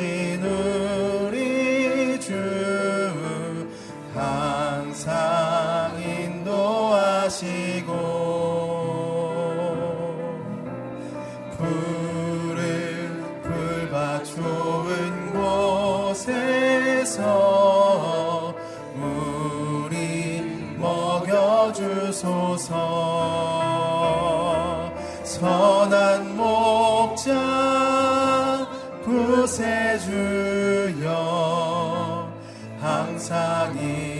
see. 그곳에 주여 항상 이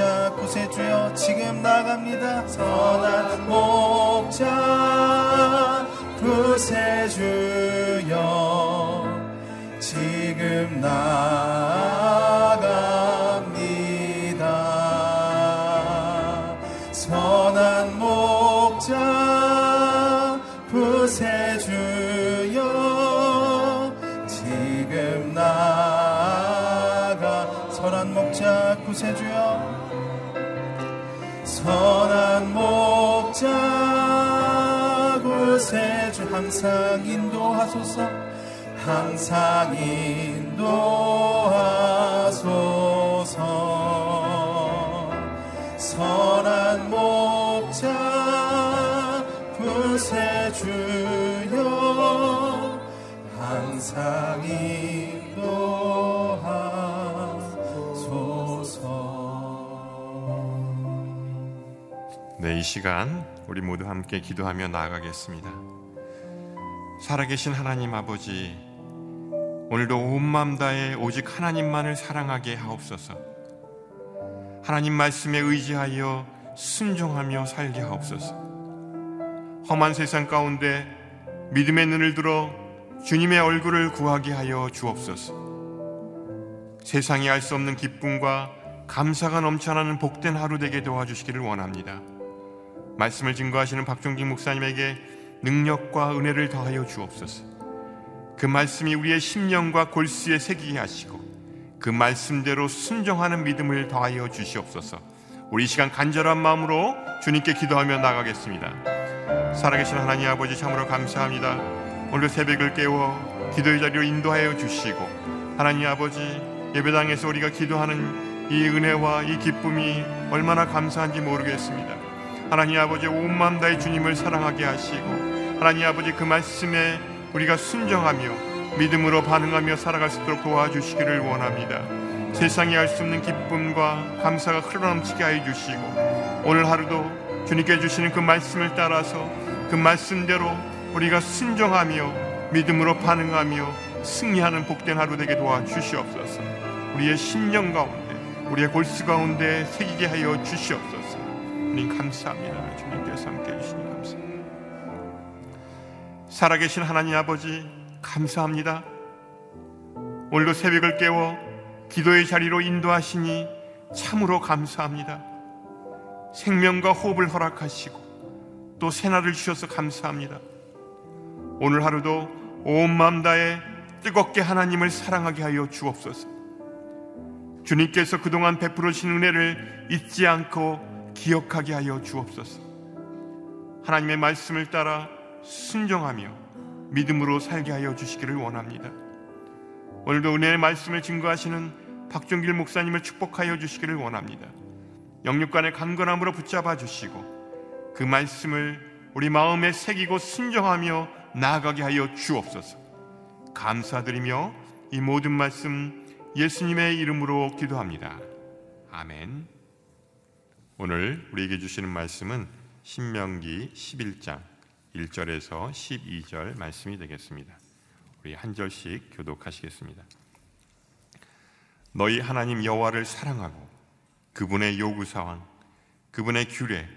목자 구세주여 지금 나갑니다. 선한 목자 구세주여 지금 나 항상 인도하소서. 항상 인도하소서. 선한 목자 구세주여. 항상 인도하소서. 네, 이 시간 우리 모두 함께 기도하며 나아가겠습니다. 살아계신 하나님 아버지, 오늘도 온 마음 다해 오직 하나님만을 사랑하게 하옵소서. 하나님 말씀에 의지하여 순종하며 살게 하옵소서. 험한 세상 가운데 믿음의 눈을 들어 주님의 얼굴을 구하게 하여 주옵소서. 세상이 알 수 없는 기쁨과 감사가 넘쳐나는 복된 하루 되게 도와주시기를 원합니다. 말씀을 증거하시는 박종기 목사님에게 능력과 은혜를 더하여 주옵소서. 그 말씀이 우리의 심령과 골수에 새기게 하시고 그 말씀대로 순종하는 믿음을 더하여 주시옵소서. 우리 시간 간절한 마음으로 주님께 기도하며 나가겠습니다. 살아계신 하나님 아버지 참으로 감사합니다. 오늘 새벽을 깨워 기도의 자리로 인도하여 주시고 하나님 아버지 예배당에서 우리가 기도하는 이 은혜와 이 기쁨이 얼마나 감사한지 모르겠습니다. 하나님 아버지 온 마음 다해 주님을 사랑하게 하시고 하나님 아버지 그 말씀에 우리가 순정하며 믿음으로 반응하며 살아갈 수 있도록 도와주시기를 원합니다. 세상이 알수 없는 기쁨과 감사가 흘러넘치게 하여 주시고 오늘 하루도 주님께 주시는 그 말씀을 따라서 그 말씀대로 우리가 순종하며 믿음으로 반응하며 승리하는 복된 하루 되게 도와주시옵소서. 우리의 심령 가운데 우리의 골수 가운데 새기게 하여 주시옵소서. 주님 감사합니다. 주님께서 함께 해주시니 감사합니다. 살아계신 하나님 아버지 감사합니다. 오늘도 새벽을 깨워 기도의 자리로 인도하시니 참으로 감사합니다. 생명과 호흡을 허락하시고 또 새날을 주셔서 감사합니다. 오늘 하루도 온 마음 다해 뜨겁게 하나님을 사랑하게 하여 주옵소서. 주님께서 그동안 베풀어 주신 은혜를 잊지 않고 기억하게 하여 주옵소서. 하나님의 말씀을 따라 순종하며 믿음으로 살게 하여 주시기를 원합니다. 오늘도 은혜의 말씀을 증거하시는 박종길 목사님을 축복하여 주시기를 원합니다. 영육간의 강건함으로 붙잡아 주시고 그 말씀을 우리 마음에 새기고 순종하며 나아가게 하여 주옵소서. 감사드리며 이 모든 말씀 예수님의 이름으로 기도합니다. 아멘. 오늘 우리에게 주시는 말씀은 신명기 11장 1절에서 12절 말씀이 되겠습니다. 우리 한 절씩 교독하시겠습니다. 너희 하나님 여호와를 사랑하고 그분의 요구 사항, 그분의 규례,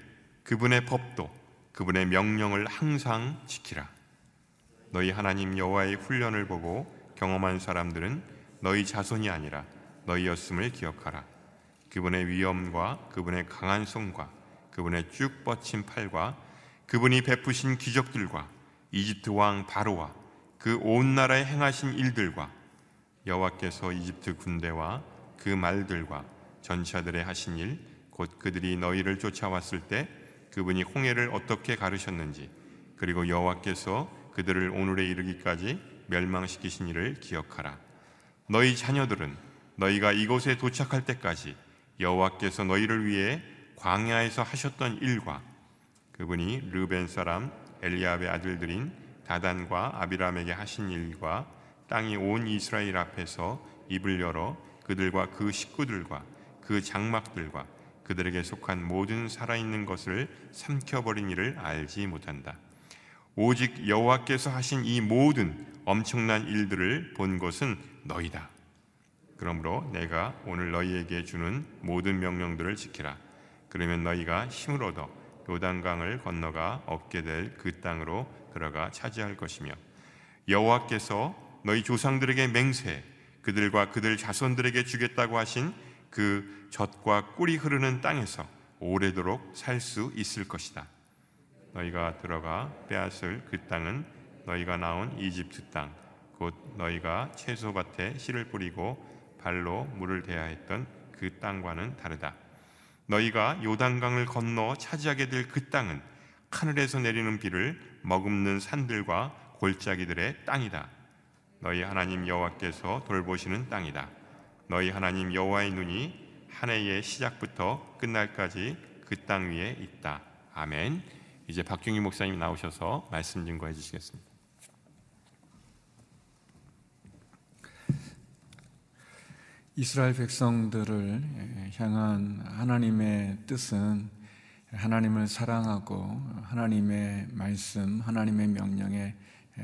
그분의 법도, 그분의 명령을 항상 지키라. 너희 하나님 여호와의 훈련을 보고 경험한 사람들은 너희 자손이 아니라 너희였음을 기억하라. 그분의 위엄과 그분의 강한 손과 그분의 쭉 뻗친 팔과 그분이 베푸신 기적들과 이집트 왕 바로와 그 온 나라에 행하신 일들과 여호와께서 이집트 군대와 그 말들과 전차들의 하신 일, 곧 그들이 너희를 쫓아왔을 때 그분이 홍해를 어떻게 가르셨는지, 그리고 여호와께서 그들을 오늘에 이르기까지 멸망시키신 일을 기억하라. 너희 자녀들은 너희가 이곳에 도착할 때까지 여호와께서 너희를 위해 광야에서 하셨던 일과 그분이 르벤 사람 엘리압의 아들들인 다단과 아비람에게 하신 일과 땅이 온 이스라엘 앞에서 입을 열어 그들과 그 식구들과 그 장막들과 그들에게 속한 모든 살아있는 것을 삼켜버린 일을 알지 못한다. 오직 여호와께서 하신 이 모든 엄청난 일들을 본 것은 너희다. 그러므로 내가 오늘 너희에게 주는 모든 명령들을 지키라. 그러면 너희가 힘을 얻어 요단강을 건너가 얻게 될 그 땅으로 들어가 차지할 것이며 여호와께서 너희 조상들에게 맹세 그들과 그들 자손들에게 주겠다고 하신 그 젖과 꿀이 흐르는 땅에서 오래도록 살 수 있을 것이다. 너희가 들어가 빼앗을 그 땅은 너희가 나온 이집트 땅, 곧 너희가 채소밭에 씨를 뿌리고 발로 물을 대야 했던 그 땅과는 다르다. 너희가 요단강을 건너 차지하게 될 그 땅은 하늘에서 내리는 비를 머금는 산들과 골짜기들의 땅이다. 너희 하나님 여호와께서 돌보시는 땅이다. 너희 하나님 여호와의 눈이 한 해의 시작부터 끝날까지 그 땅 위에 있다. 아멘. 이제 박경희 목사님 나오셔서 말씀 증거해 주시겠습니다. 이스라엘 백성들을 향한 하나님의 뜻은 하나님을 사랑하고 하나님의 말씀, 하나님의 명령에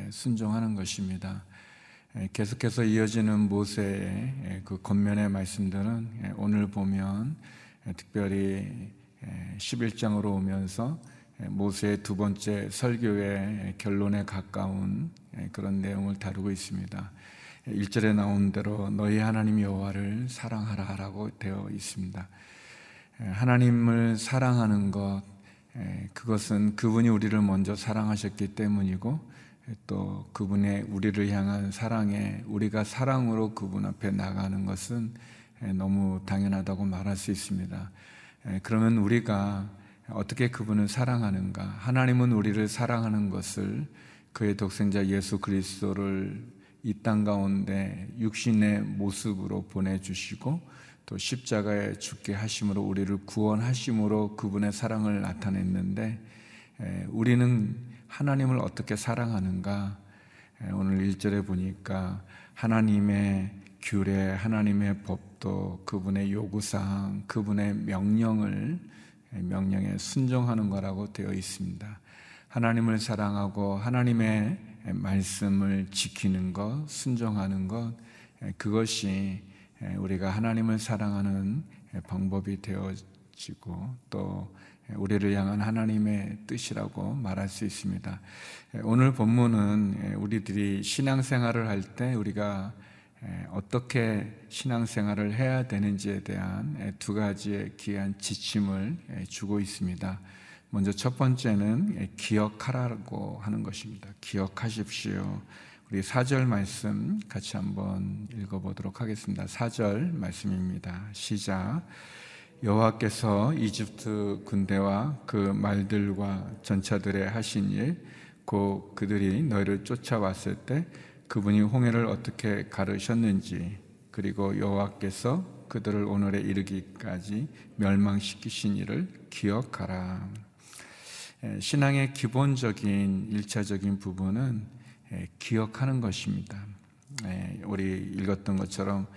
순종하는 것입니다. 계속해서 이어지는 모세의 그 겉면의 말씀들은 오늘 보면 특별히 11장으로 오면서 모세의 두 번째 설교의 결론에 가까운 그런 내용을 다루고 있습니다. 1절에 나온 대로 너희 하나님 여호와를 사랑하라라고 되어 있습니다. 하나님을 사랑하는 것 그것은 그분이 우리를 먼저 사랑하셨기 때문이고 또 그분의 우리를 향한 사랑에 우리가 사랑으로 그분 앞에 나가는 것은 너무 당연하다고 말할 수 있습니다. 그러면 우리가 어떻게 그분을 사랑하는가? 하나님은 우리를 사랑하는 것을 그의 독생자 예수 그리스도를 이 땅 가운데 육신의 모습으로 보내주시고 또 십자가에 죽게 하심으로 우리를 구원하심으로 그분의 사랑을 나타냈는데 우리는 하나님을 어떻게 사랑하는가? 오늘 1절에 보니까 하나님의 규례, 하나님의 법도 그분의 요구사항, 그분의 명령을 명령에 순종하는 거라고 되어 있습니다. 하나님을 사랑하고 하나님의 말씀을 지키는 것, 순종하는 것, 그것이 우리가 하나님을 사랑하는 방법이 되어지고 또 우리를 향한 하나님의 뜻이라고 말할 수 있습니다. 오늘 본문은 우리들이 신앙생활을 할 때 우리가 어떻게 신앙생활을 해야 되는지에 대한 두 가지의 귀한 지침을 주고 있습니다. 먼저 첫 번째는 기억하라고 하는 것입니다. 기억하십시오. 우리 4절 말씀 같이 한번 읽어보도록 하겠습니다. 4절 말씀입니다. 시작. 여호와께서 이집트 군대와 그 말들과 전차들의 하신 일, 곧 그들이 너희를 쫓아왔을 때 그분이 홍해를 어떻게 가르셨는지 그리고 여호와께서 그들을 오늘에 이르기까지 멸망시키신 일을 기억하라. 신앙의 기본적인 일차적인 부분은 기억하는 것입니다. 우리 읽었던 것처럼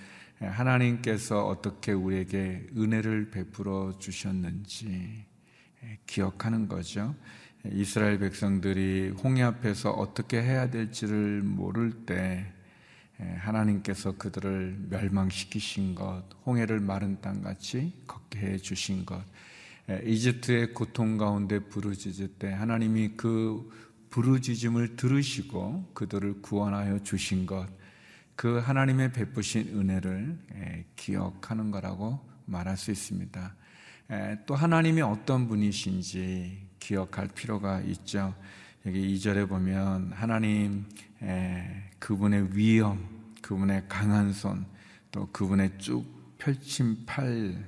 하나님께서 어떻게 우리에게 은혜를 베풀어 주셨는지 기억하는 거죠. 이스라엘 백성들이 홍해 앞에서 어떻게 해야 될지를 모를 때 하나님께서 그들을 멸망시키신 것, 홍해를 마른 땅같이 걷게 해 주신 것, 이집트의 고통 가운데 부르짖을 때 하나님이 그 부르짖음을 들으시고 그들을 구원하여 주신 것, 그 하나님의 베푸신 은혜를 기억하는 거라고 말할 수 있습니다. 또 하나님이 어떤 분이신지 기억할 필요가 있죠. 여기 2절에 보면 하나님 그분의 위엄, 그분의 강한 손, 또 그분의 쭉 펼친 팔,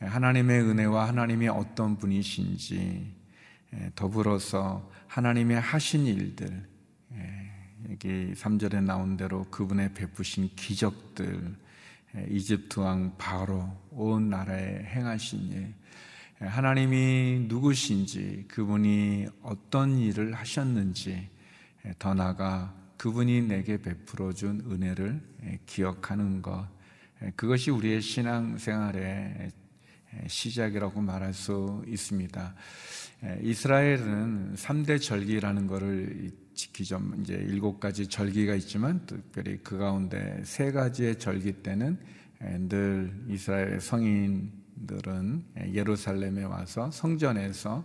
하나님의 은혜와 하나님이 어떤 분이신지 더불어서 하나님의 하신 일들, 여기 3절에 나온 대로 그분의 베푸신 기적들, 이집트 왕 바로 온 나라에 행하신 일, 하나님이 누구신지, 그분이 어떤 일을 하셨는지, 더 나아가 그분이 내게 베풀어 준 은혜를 기억하는 것, 그것이 우리의 신앙생활의 시작이라고 말할 수 있습니다. 이스라엘은 3대 절기라는 것을 지키죠. 이제 일곱 가지 절기가 있지만 특별히 그 가운데 세 가지의 절기 때는 늘 이스라엘 성인 들은 예루살렘에 와서 성전에서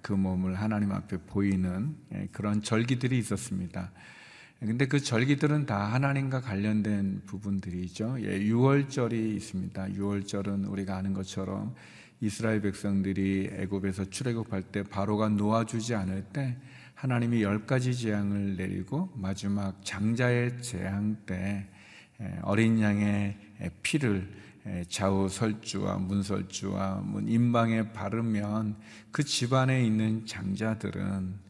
그 몸을 하나님 앞에 보이는 그런 절기들이 있었습니다. 근데 그 절기들은 다 하나님과 관련된 부분들이죠. 예, 6월절이 있습니다. 6월절은 우리가 아는 것처럼 이스라엘 백성들이 애굽에서 출애굽할 때 바로가 놓아주지 않을 때 하나님이 열 가지 재앙을 내리고 마지막 장자의 재앙 때 어린 양의 피를 좌우 설주와 문설주와 문 임방에 바르면 그 집안에 있는 장자들은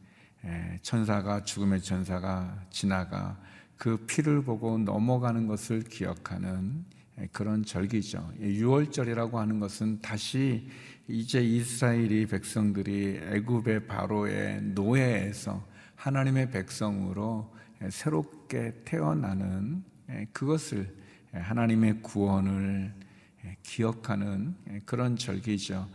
천사가 죽음의 천사가 지나가 그 피를 보고 넘어가는 것을 기억하는 그런 절기죠. 6월절이라고 하는 것은 다시 이제 이스라엘이 백성들이 애굽의 바로의 노예에서 하나님의 백성으로 새롭게 태어나는 그것을 하나님의 구원을 기억하는 그런 절기죠.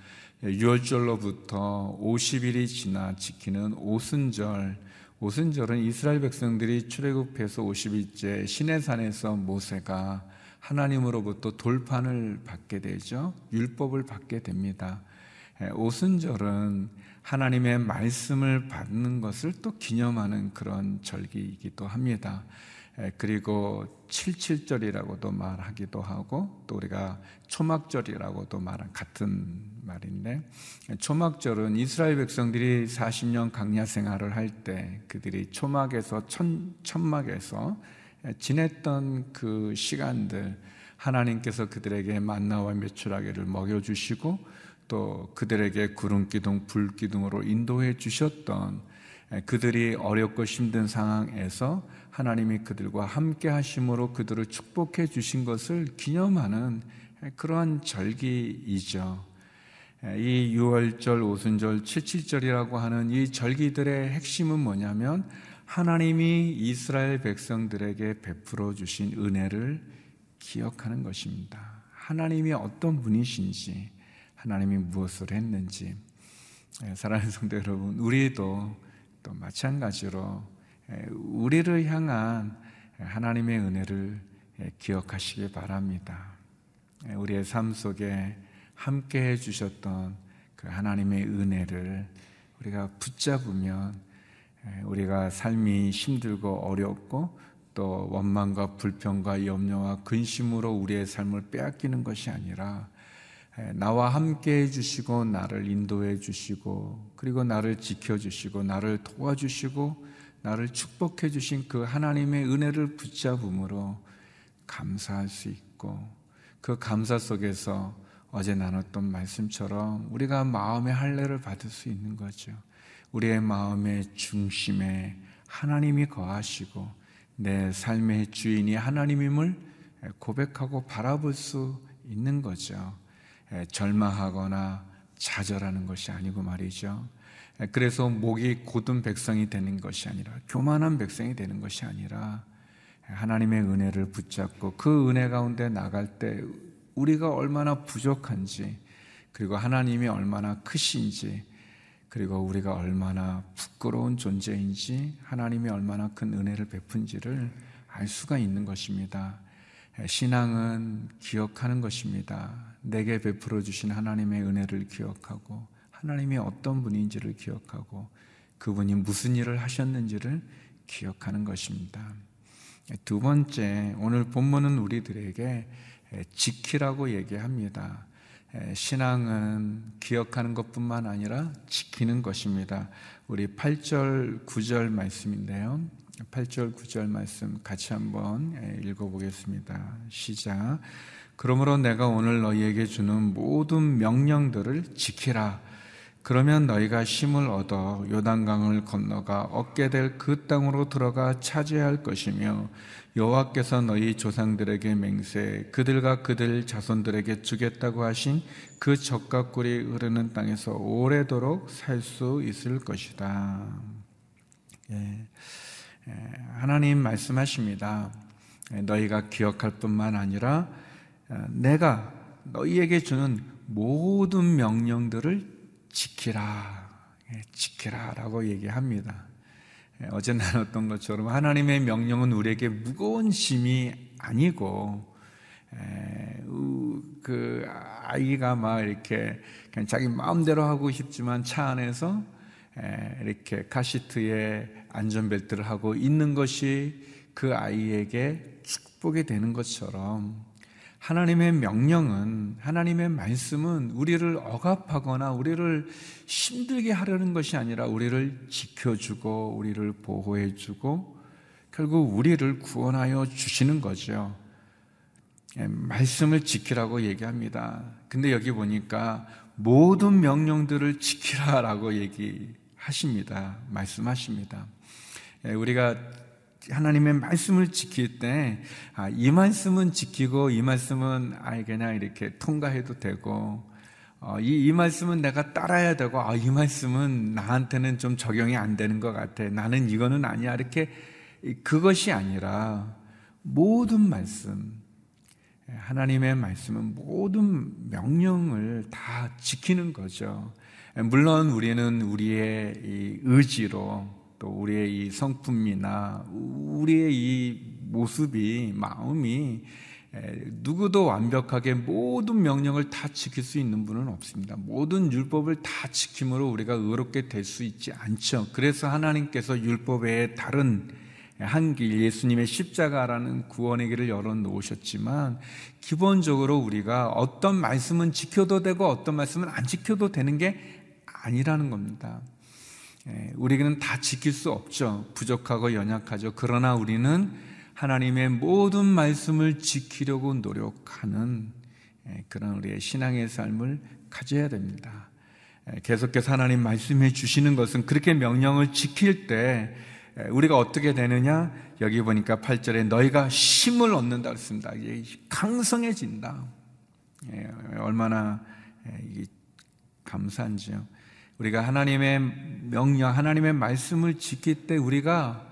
6월절로부터 50일이 지나 지키는 오순절, 오순절은 이스라엘 백성들이 출애굽해서 50일째 시내산에서 모세가 하나님으로부터 돌판을 받게 되죠. 율법을 받게 됩니다. 오순절은 하나님의 말씀을 받는 것을 또 기념하는 그런 절기이기도 합니다. 그리고 칠칠절이라고도 말하기도 하고 또 우리가 초막절이라고도 말한 같은 말인데 초막절은 이스라엘 백성들이 40년 강야 생활을 할 때 그들이 초막에서 천, 천막에서 지냈던 그 시간들 하나님께서 그들에게 만나와 메추라기를 먹여 주시고 또 그들에게 구름 기둥, 불 기둥으로 인도해 주셨던 그들이 어렵고 힘든 상황에서 하나님이 그들과 함께 하심으로 그들을 축복해 주신 것을 기념하는 그러한 절기이죠. 이 6월절, 오순절, 칠칠절이라고 하는 이 절기들의 핵심은 뭐냐면 하나님이 이스라엘 백성들에게 베풀어 주신 은혜를 기억하는 것입니다. 하나님이 어떤 분이신지, 하나님이 무엇을 했는지, 사랑하는 성도 여러분, 우리도 또 마찬가지로 우리를 향한 하나님의 은혜를 기억하시기 바랍니다. 우리의 삶 속에 함께 해주셨던 그 하나님의 은혜를 우리가 붙잡으면 우리가 삶이 힘들고 어렵고 또 원망과 불평과 염려와 근심으로 우리의 삶을 빼앗기는 것이 아니라 나와 함께 해주시고 나를 인도해 주시고 그리고 나를 지켜주시고 나를 도와주시고 나를 축복해 주신 그 하나님의 은혜를 붙잡음으로 감사할 수 있고 그 감사 속에서 어제 나눴던 말씀처럼 우리가 마음의 할례를 받을 수 있는 거죠. 우리의 마음의 중심에 하나님이 거하시고 내 삶의 주인이 하나님임을 고백하고 바라볼 수 있는 거죠. 절망하거나 좌절하는 것이 아니고 말이죠. 그래서 목이 곧은 백성이 되는 것이 아니라 교만한 백성이 되는 것이 아니라 하나님의 은혜를 붙잡고 그 은혜 가운데 나갈 때 우리가 얼마나 부족한지 그리고 하나님이 얼마나 크신지 그리고 우리가 얼마나 부끄러운 존재인지 하나님이 얼마나 큰 은혜를 베푼지를 알 수가 있는 것입니다. 신앙은 기억하는 것입니다. 내게 베풀어 주신 하나님의 은혜를 기억하고 하나님이 어떤 분인지를 기억하고 그분이 무슨 일을 하셨는지를 기억하는 것입니다. 두 번째, 오늘 본문은 우리들에게 지키라고 얘기합니다. 신앙은 기억하는 것뿐만 아니라 지키는 것입니다. 우리 8절, 9절 말씀인데요. 8절, 9절 말씀 같이 한번 읽어보겠습니다. 시작. 그러므로 내가 오늘 너희에게 주는 모든 명령들을 지키라. 그러면 너희가 힘을 얻어 요단강을 건너가 얻게 될 그 땅으로 들어가 차지할 것이며 여호와께서 너희 조상들에게 맹세 그들과 그들 자손들에게 주겠다고 하신 그 적과 꿀이 흐르는 땅에서 오래도록 살 수 있을 것이다. 예. 예. 하나님 말씀하십니다. 예. 너희가 기억할 뿐만 아니라 어, 내가 너희에게 주는 모든 명령들을 지키라, 예, 지키라 라고 얘기합니다. 예, 어제 나눴던 것처럼 하나님의 명령은 우리에게 무거운 짐이 아니고 예, 그 아이가 막 이렇게 그냥 자기 마음대로 하고 싶지만 차 안에서 이렇게 카시트에 안전벨트를 하고 있는 것이 그 아이에게 축복이 되는 것처럼 하나님의 명령은, 하나님의 말씀은 우리를 억압하거나 우리를 힘들게 하려는 것이 아니라 우리를 지켜주고 우리를 보호해주고 결국 우리를 구원하여 주시는 거죠. 예, 말씀을 지키라고 얘기합니다. 근데 여기 보니까 모든 명령들을 지키라라고 얘기하십니다. 말씀하십니다. 예, 우리가 하나님의 말씀을 지킬 때, 아, 이 말씀은 지키고 이 말씀은 아예 그냥 이렇게 통과해도 되고, 어, 이, 이 말씀은 내가 따라야 되고, 아, 이 말씀은 나한테는 좀 적용이 안 되는 것 같아. 나는 이거는 아니야. 이렇게 그것이 아니라 모든 말씀, 하나님의 말씀은 모든 명령을 다 지키는 거죠. 물론 우리는 우리의 의지로 또 우리의 이 성품이나 우리의 이 모습이 마음이 누구도 완벽하게 모든 명령을 다 지킬 수 있는 분은 없습니다. 모든 율법을 다 지킴으로 우리가 의롭게 될 수 있지 않죠. 그래서 하나님께서 율법 외에 다른 한 길, 예수님의 십자가라는 구원의 길을 열어 놓으셨지만, 기본적으로 우리가 어떤 말씀은 지켜도 되고 어떤 말씀은 안 지켜도 되는 게 아니라는 겁니다. 예, 우리는 다 지킬 수 없죠. 부족하고 연약하죠. 그러나 우리는 하나님의 모든 말씀을 지키려고 노력하는 예, 그런 우리의 신앙의 삶을 가져야 됩니다. 예, 계속해서 하나님 말씀해 주시는 것은 그렇게 명령을 지킬 때 우리가 어떻게 되느냐? 여기 보니까 8절에 너희가 힘을 얻는다 그랬습니다. 강성해진다. 얼마나 감사한지요. 우리가 하나님의 명령, 하나님의 말씀을 지킬 때 우리가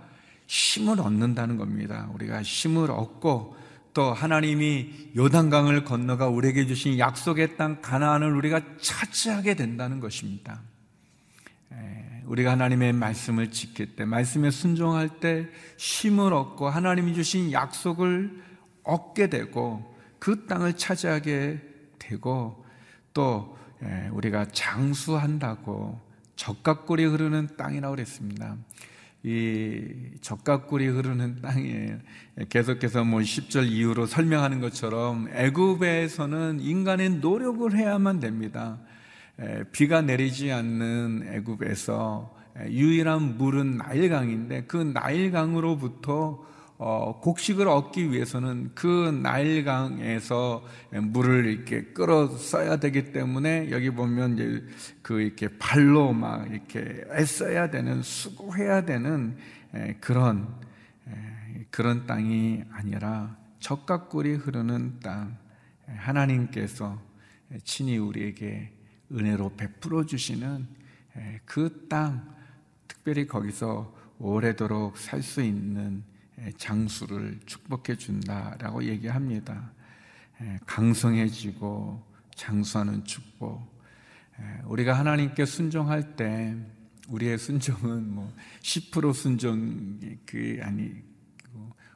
힘을 얻는다는 겁니다. 우리가 힘을 얻고 또 하나님이 요단강을 건너가 우리에게 주신 약속의 땅 가나안을 우리가 차지하게 된다는 것입니다. 우리가 하나님의 말씀을 지킬 때, 말씀에 순종할 때 힘을 얻고 하나님이 주신 약속을 얻게 되고 그 땅을 차지하게 되고 또 우리가 장수한다고 적각골이 흐르는 땅이라고 그랬습니다. 이 적각골이 흐르는 땅에 계속해서 뭐 10절 이후로 설명하는 것처럼 애굽에서는 인간의 노력을 해야만 됩니다. 비가 내리지 않는 애굽에서 유일한 물은 나일강인데 그 나일강으로부터 어, 곡식을 얻기 위해서는 그 나일강에서 물을 이렇게 끌어 써야 되기 때문에 여기 보면 이제 그 이렇게 발로 막 이렇게 애써야 되는 수고해야 되는 그런 그런 땅이 아니라 적각꿀이 흐르는 땅. 하나님께서 친히 우리에게 은혜로 베풀어 주시는 그 땅 특별히 거기서 오래도록 살 수 있는 장수를 축복해 준다라고 얘기합니다. 강성해지고 장수하는 축복. 우리가 하나님께 순종할 때 우리의 순종은 뭐 10% 순종 그 아니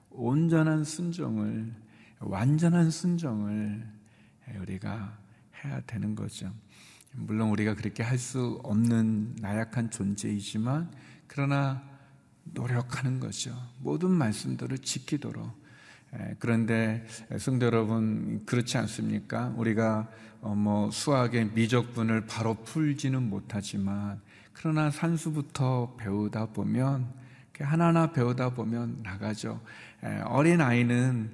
온전한 순종을 완전한 순종을 우리가 해야 되는 거죠. 물론 우리가 그렇게 할 수 없는 나약한 존재이지만 그러나 노력하는 거죠. 모든 말씀들을 지키도록. 그런데 성도 여러분 그렇지 않습니까? 우리가 어, 뭐 수학의 미적분을 바로 풀지는 못하지만 그러나 산수부터 배우다 보면 하나하나 배우다 보면 나가죠. 어린 아이는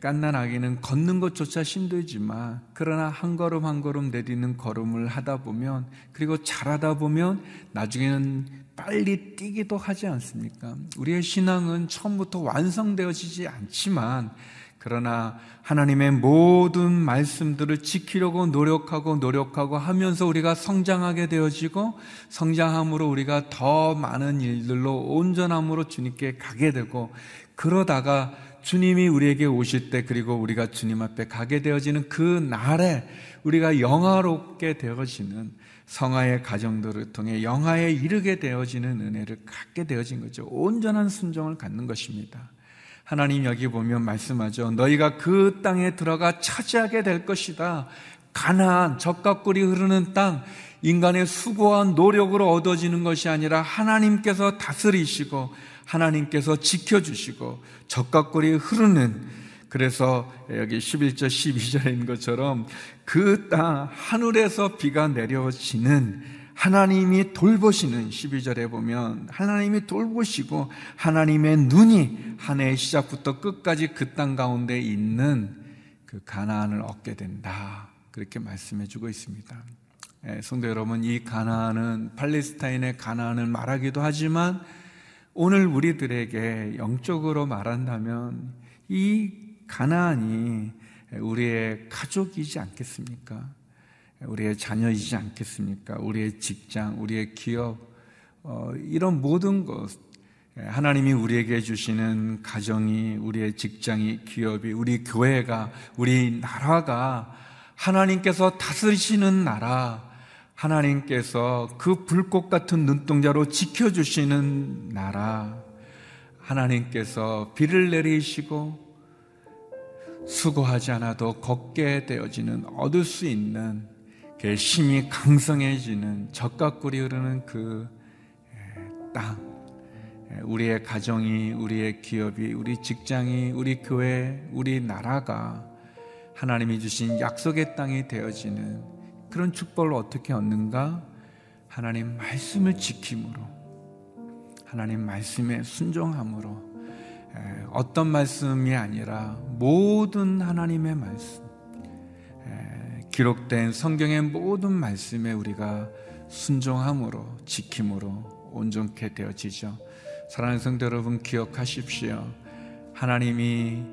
깐난 아기는 걷는 것조차 힘들지만 그러나 한 걸음 한 걸음 내딛는 걸음을 하다 보면 그리고 잘하다 보면 나중에는 빨리 뛰기도 하지 않습니까? 우리의 신앙은 처음부터 완성되어지지 않지만 그러나 하나님의 모든 말씀들을 지키려고 노력하고 노력하고 하면서 우리가 성장하게 되어지고 성장함으로 우리가 더 많은 일들로 온전함으로 주님께 가게 되고 그러다가 주님이 우리에게 오실 때 그리고 우리가 주님 앞에 가게 되어지는 그 날에 우리가 영화롭게 되어지는 성화의 가정들을 통해 영화에 이르게 되어지는 은혜를 갖게 되어진 거죠. 온전한 순종을 갖는 것입니다. 하나님 여기 보면 말씀하죠. 너희가 그 땅에 들어가 차지하게 될 것이다. 가나안, 적각꿀이 흐르는 땅, 인간의 수고와 노력으로 얻어지는 것이 아니라 하나님께서 다스리시고 하나님께서 지켜주시고 적각꿀이 흐르는 그래서 여기 11절 12절인 것처럼 그 땅 하늘에서 비가 내려지는 하나님이 돌보시는 12절에 보면 하나님이 돌보시고 하나님의 눈이 한 해의 시작부터 끝까지 그 땅 가운데 있는 그 가나안을 얻게 된다. 그렇게 말씀해 주고 있습니다. 예, 성도 여러분, 이 가나안은 팔레스타인의 가나안을 말하기도 하지만 오늘 우리들에게 영적으로 말한다면 이 가나안이 우리의 가족이지 않겠습니까? 우리의 자녀이지 않겠습니까? 우리의 직장, 우리의 기업, 어, 이런 모든 것, 하나님이 우리에게 주시는 가정이, 우리의 직장이, 기업이, 우리 교회가, 우리 나라가 하나님께서 다스리시는 나라, 하나님께서 그 불꽃 같은 눈동자로 지켜주시는 나라, 하나님께서 비를 내리시고 수고하지 않아도 걷게 되어지는 얻을 수 있는 그 힘이 강성해지는 적각꿀이 흐르는 그 땅, 우리의 가정이, 우리의 기업이, 우리 직장이, 우리 교회, 우리 나라가 하나님이 주신 약속의 땅이 되어지는 그런 축복을 어떻게 얻는가? 하나님 말씀을 지킴으로, 하나님 말씀에 순종함으로, 어떤 말씀이 아니라 모든 하나님의 말씀, 기록된 성경의 모든 말씀에 우리가 순종함으로, 지킴으로 온전케 되어지죠. 사랑하는 성도 여러분 기억하십시오. 하나님이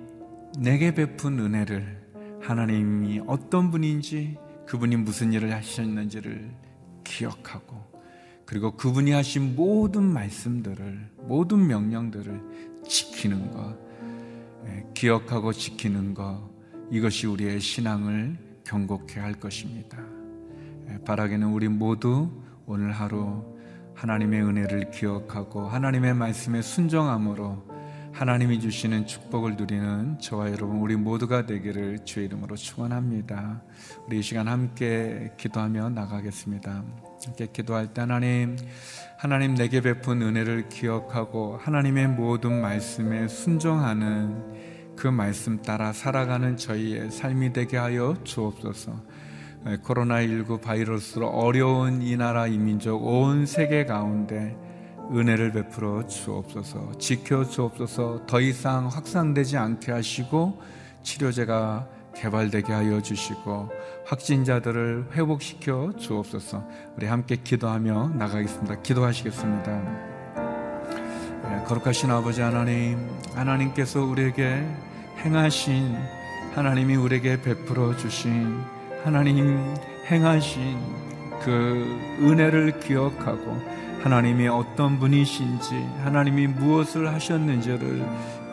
내게 베푼 은혜를 하나님이 어떤 분인지 그분이 무슨 일을 하셨는지를 기억하고 그리고 그분이 하신 모든 말씀들을 모든 명령들을 지키는 것 예, 기억하고 지키는 것 이것이 우리의 신앙을 경고케 할 것입니다. 예, 바라기는 우리 모두 오늘 하루 하나님의 은혜를 기억하고 하나님의 말씀에 순종함으로 하나님이 주시는 축복을 누리는 저와 여러분 우리 모두가 되기를 주의 이름으로 축원합니다. 우리 이 시간 함께 기도하며 나가겠습니다. 함께 기도할 때 하나님 하나님 내게 베푼 은혜를 기억하고 하나님의 모든 말씀에 순종하는 그 말씀 따라 살아가는 저희의 삶이 되게 하여 주옵소서. 코로나19 바이러스로 어려운 이 나라 이 민족 온 세계 가운데 은혜를 베풀어 주옵소서, 지켜 주옵소서, 더 이상 확산되지 않게 하시고 치료제가 개발되게 하여 주시고 확진자들을 회복시켜 주옵소서. 우리 함께 기도하며 나가겠습니다. 기도하시겠습니다. 네, 거룩하신 아버지 하나님, 하나님께서 우리에게 행하신 하나님이 우리에게 베풀어 주신 하나님 행하신 그 은혜를 기억하고 하나님이 어떤 분이신지 하나님이 무엇을 하셨는지를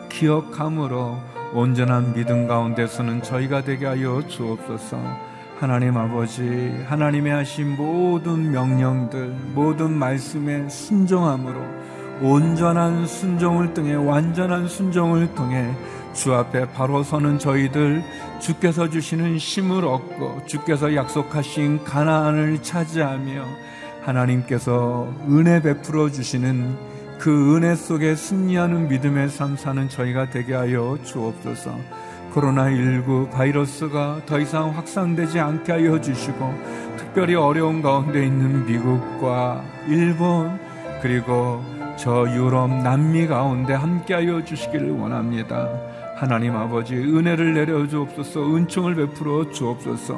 기억함으로 온전한 믿음 가운데서는 저희가 되게 하여 주옵소서. 하나님 아버지, 하나님의 하신 모든 명령들, 모든 말씀에 순종함으로 온전한 순종을 통해 완전한 순종을 통해 주 앞에 바로 서는 저희들 주께서 주시는 힘을 얻고 주께서 약속하신 가나안을 차지하며 하나님께서 은혜 베풀어 주시는 그 은혜 속에 승리하는 믿음의 삶 사는 저희가 되게 하여 주옵소서. 코로나19 바이러스가 더 이상 확산되지 않게 하여 주시고 특별히 어려운 가운데 있는 미국과 일본 그리고 저 유럽 남미 가운데 함께 하여 주시기를 원합니다. 하나님 아버지 은혜를 내려 주옵소서 은총을 베풀어 주옵소서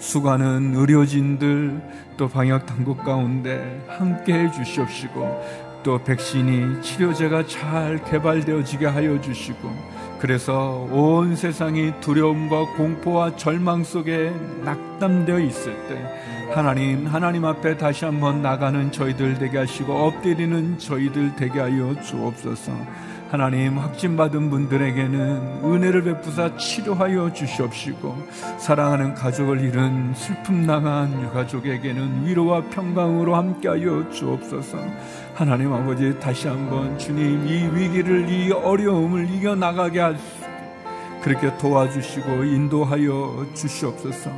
수많은 의료진들 또 방역 당국 가운데 함께 해 주시옵시고 또 백신이 치료제가 잘 개발되어지게 하여 주시고 그래서 온 세상이 두려움과 공포와 절망 속에 낙담되어 있을 때 하나님 하나님 앞에 다시 한번 나가는 저희들 되게 하시고 엎드리는 저희들 되게 하여 주옵소서. 하나님 확진받은 분들에게는 은혜를 베푸사 치료하여 주시옵시고 사랑하는 가족을 잃은 슬픔 당한 유가족에게는 위로와 평강으로 함께하여 주옵소서. 하나님 아버지 다시 한번 주님 이 위기를 이 어려움을 이겨 나가게 할수 그렇게 도와주시고 인도하여 주시옵소서.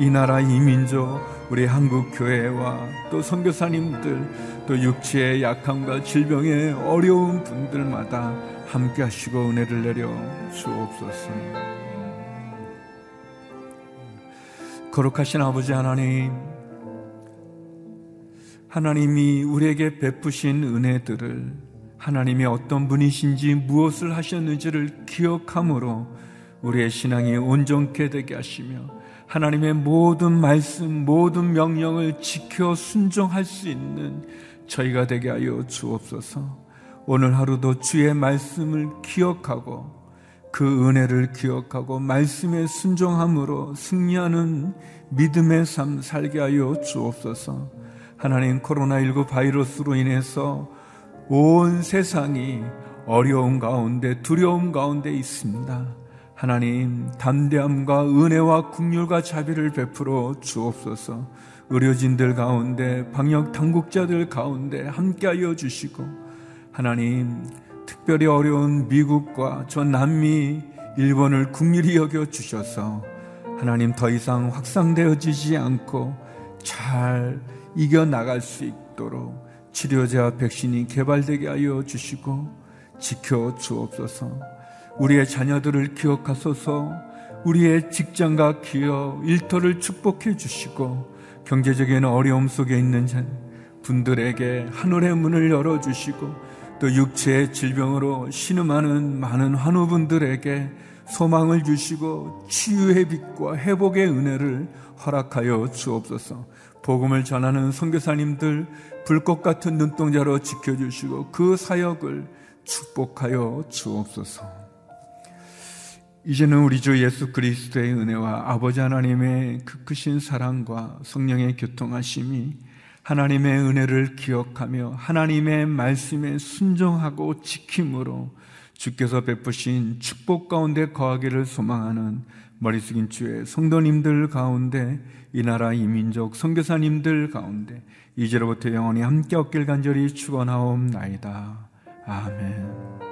이 나라 이 민족 우리 한국 교회와 또 선교사님들 또 육체의 약함과 질병의 어려운 분들마다 함께 하시고 은혜를 내려 주옵소서. 거룩하신 아버지 하나님 하나님이 우리에게 베푸신 은혜들을 하나님이 어떤 분이신지 무엇을 하셨는지를 기억함으로 우리의 신앙이 온전케 되게 하시며 하나님의 모든 말씀, 모든 명령을 지켜 순종할 수 있는 저희가 되게 하여 주옵소서. 오늘 하루도 주의 말씀을 기억하고 그 은혜를 기억하고 말씀에 순종함으로 승리하는 믿음의 삶 살게 하여 주옵소서. 하나님 코로나19 바이러스로 인해서 온 세상이 어려움 가운데 두려움 가운데 있습니다. 하나님 담대함과 은혜와 국률과 자비를 베풀어 주옵소서. 의료진들 가운데 방역 당국자들 가운데 함께하여 주시고 하나님 특별히 어려운 미국과 저 남미 일본을 국률이 여겨 주셔서 하나님 더 이상 확산되어지지 않고 잘 이겨 나갈 수 있도록 치료제와 백신이 개발되게 하여 주시고 지켜 주옵소서. 우리의 자녀들을 기억하소서. 우리의 직장과 기업, 일터를 축복해 주시고 경제적인 어려움 속에 있는 분들에게 하늘의 문을 열어 주시고 또 육체의 질병으로 신음하는 많은 환우분들에게 소망을 주시고 치유의 빛과 회복의 은혜를 허락하여 주옵소서. 복음을 전하는 선교사님들 불꽃 같은 눈동자로 지켜주시고 그 사역을 축복하여 주옵소서. 이제는 우리 주 예수 그리스도의 은혜와 아버지 하나님의 그 크신 사랑과 성령의 교통하심이 하나님의 은혜를 기억하며 하나님의 말씀에 순종하고 지킴으로 주께서 베푸신 축복 가운데 거하기를 소망하는 머리 숙인 주의 성도님들 가운데 이 나라 이민족 선교사님들 가운데 이제로부터 영원히 함께 얻길 간절히 축원하옵나이다. 아멘.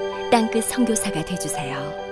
땅끝 성교사가 되주세요